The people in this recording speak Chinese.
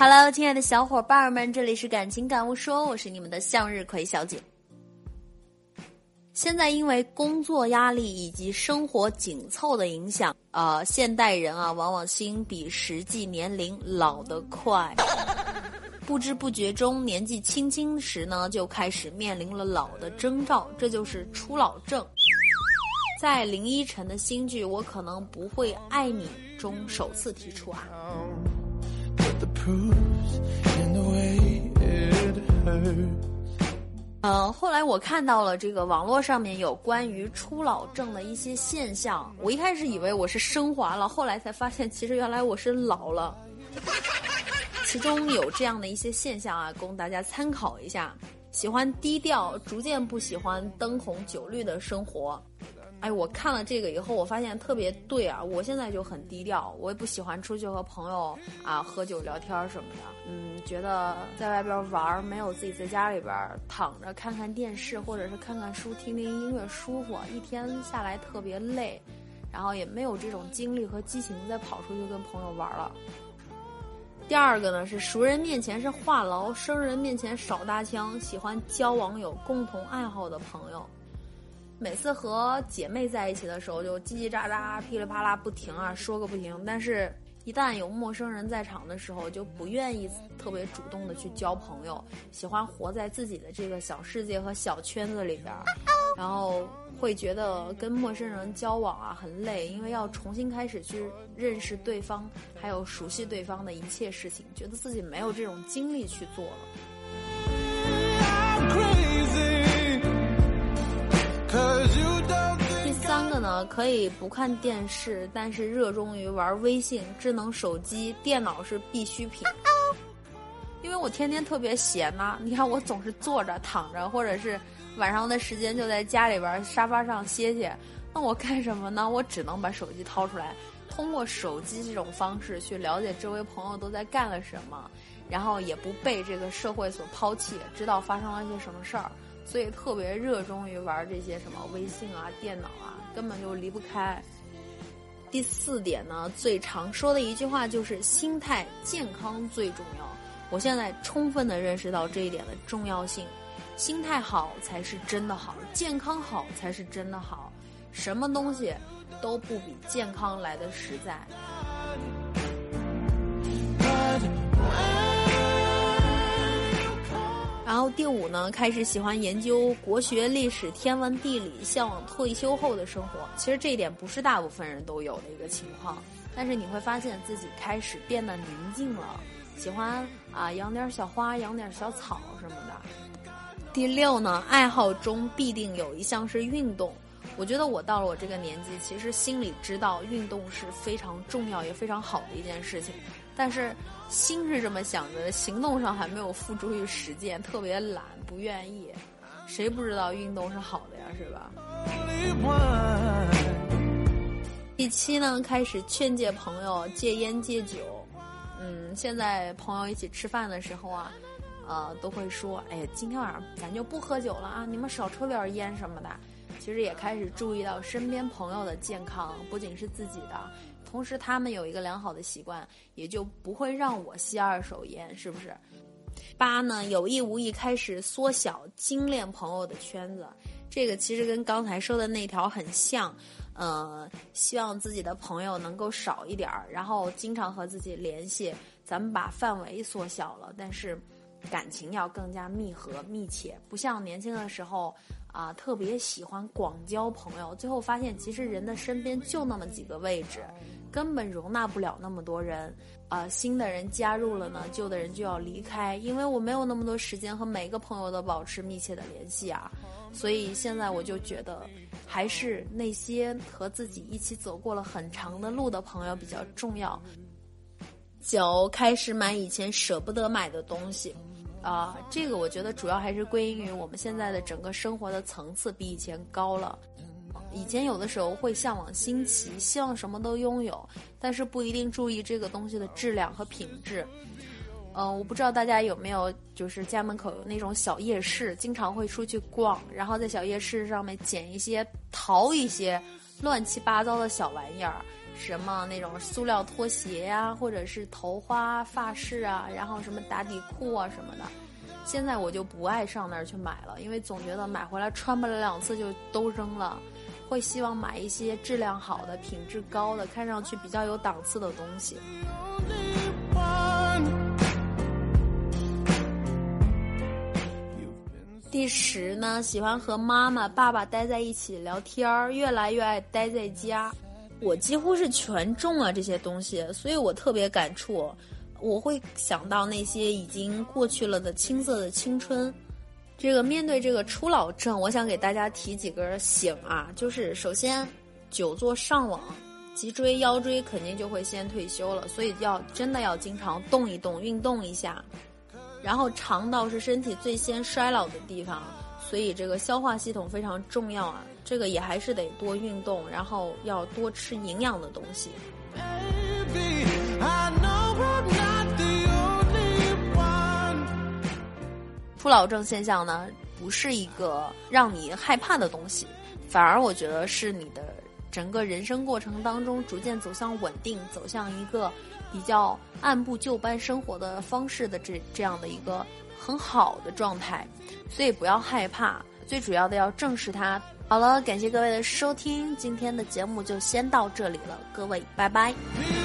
Hello，亲爱的小伙伴们，这里是感情感悟说，我是你们的向日葵小姐。现在因为工作压力以及生活紧凑的影响，呃，现代人啊，往往心比实际年龄老得快，不知不觉中，年纪轻轻时呢，就开始面临了老的征兆，这就是初老症。在林依晨的新剧《我可能不会爱你》中首次提出啊。The 嗯，后来我看到了这个网络上面有关于初老症的一些现象，我一开始以为我是升华了，后来才发现其实原来我是老了。其中有这样的一些现象啊，供大家参考一下：喜欢低调，逐渐不喜欢灯红酒绿的生活。哎，我看了这个以后，我发现特别对啊！我现在就很低调，我也不喜欢出去和朋友啊喝酒聊天什么的。嗯，觉得在外边玩没有自己在家里边躺着看看电视或者是看看书、听听音乐舒服。一天下来特别累，然后也没有这种精力和激情再跑出去跟朋友玩了。第二个呢是熟人面前是话痨，生人面前少搭腔，喜欢交往有共同爱好的朋友。每次和姐妹在一起的时候，就叽叽喳喳、噼里啪啦不停啊，说个不停。但是，一旦有陌生人在场的时候，就不愿意特别主动的去交朋友，喜欢活在自己的这个小世界和小圈子里边儿，然后会觉得跟陌生人交往啊很累，因为要重新开始去认识对方，还有熟悉对方的一切事情，觉得自己没有这种精力去做了。可以不看电视，但是热衷于玩微信、智能手机、电脑是必需品。因为我天天特别闲呐，你看我总是坐着、躺着，或者是晚上的时间就在家里边沙发上歇歇。那我干什么呢？我只能把手机掏出来，通过手机这种方式去了解周围朋友都在干了什么，然后也不被这个社会所抛弃，知道发生了一些什么事儿。所以特别热衷于玩这些什么微信啊、电脑啊，根本就离不开。第四点呢，最常说的一句话就是心态健康最重要。我现在充分的认识到这一点的重要性，心态好才是真的好，健康好才是真的好，什么东西都不比健康来的实在。然后第五呢，开始喜欢研究国学、历史、天文、地理，向往退休后的生活。其实这一点不是大部分人都有的一个情况，但是你会发现自己开始变得宁静了，喜欢啊养点小花、养点小草什么的。第六呢，爱好中必定有一项是运动。我觉得我到了我这个年纪，其实心里知道运动是非常重要也非常好的一件事情。但是心是这么想着，行动上还没有付诸于实践，特别懒，不愿意。谁不知道运动是好的呀，是吧？第七呢，开始劝诫朋友戒烟戒酒。嗯，现在朋友一起吃饭的时候啊，呃，都会说：“哎，今天晚上咱就不喝酒了啊，你们少抽点烟什么的。”其实也开始注意到身边朋友的健康，不仅是自己的。同时，他们有一个良好的习惯，也就不会让我吸二手烟，是不是？八呢，有意无意开始缩小精炼朋友的圈子，这个其实跟刚才说的那条很像，呃，希望自己的朋友能够少一点儿，然后经常和自己联系，咱们把范围缩小了，但是感情要更加密合密切，不像年轻的时候。啊，特别喜欢广交朋友，最后发现其实人的身边就那么几个位置，根本容纳不了那么多人。啊，新的人加入了呢，旧的人就要离开，因为我没有那么多时间和每个朋友都保持密切的联系啊。所以现在我就觉得，还是那些和自己一起走过了很长的路的朋友比较重要。九，开始买以前舍不得买的东西。啊，这个我觉得主要还是归因于我们现在的整个生活的层次比以前高了。以前有的时候会向往新奇，希望什么都拥有，但是不一定注意这个东西的质量和品质。嗯，我不知道大家有没有，就是家门口有那种小夜市，经常会出去逛，然后在小夜市上面捡一些、淘一些乱七八糟的小玩意儿。什么那种塑料拖鞋呀，或者是头花发饰啊，然后什么打底裤啊什么的。现在我就不爱上那儿去买了，因为总觉得买回来穿不了两次就都扔了，会希望买一些质量好的、品质高的、看上去比较有档次的东西。时呢，喜欢和妈妈、爸爸待在一起聊天儿，越来越爱待在家。我几乎是全中了这些东西，所以我特别感触。我会想到那些已经过去了的青涩的青春。这个面对这个初老症，我想给大家提几个醒啊，就是首先，久坐上网，脊椎腰椎肯定就会先退休了，所以要真的要经常动一动，运动一下。然后肠道是身体最先衰老的地方，所以这个消化系统非常重要啊，这个也还是得多运动，然后要多吃营养的东西。初老症现象呢，不是一个让你害怕的东西，反而我觉得是你的整个人生过程当中逐渐走向稳定，走向一个比较按部就班生活的方式的这这样的一个很好的状态，所以不要害怕，最主要的要正视它。好了，感谢各位的收听，今天的节目就先到这里了，各位拜拜。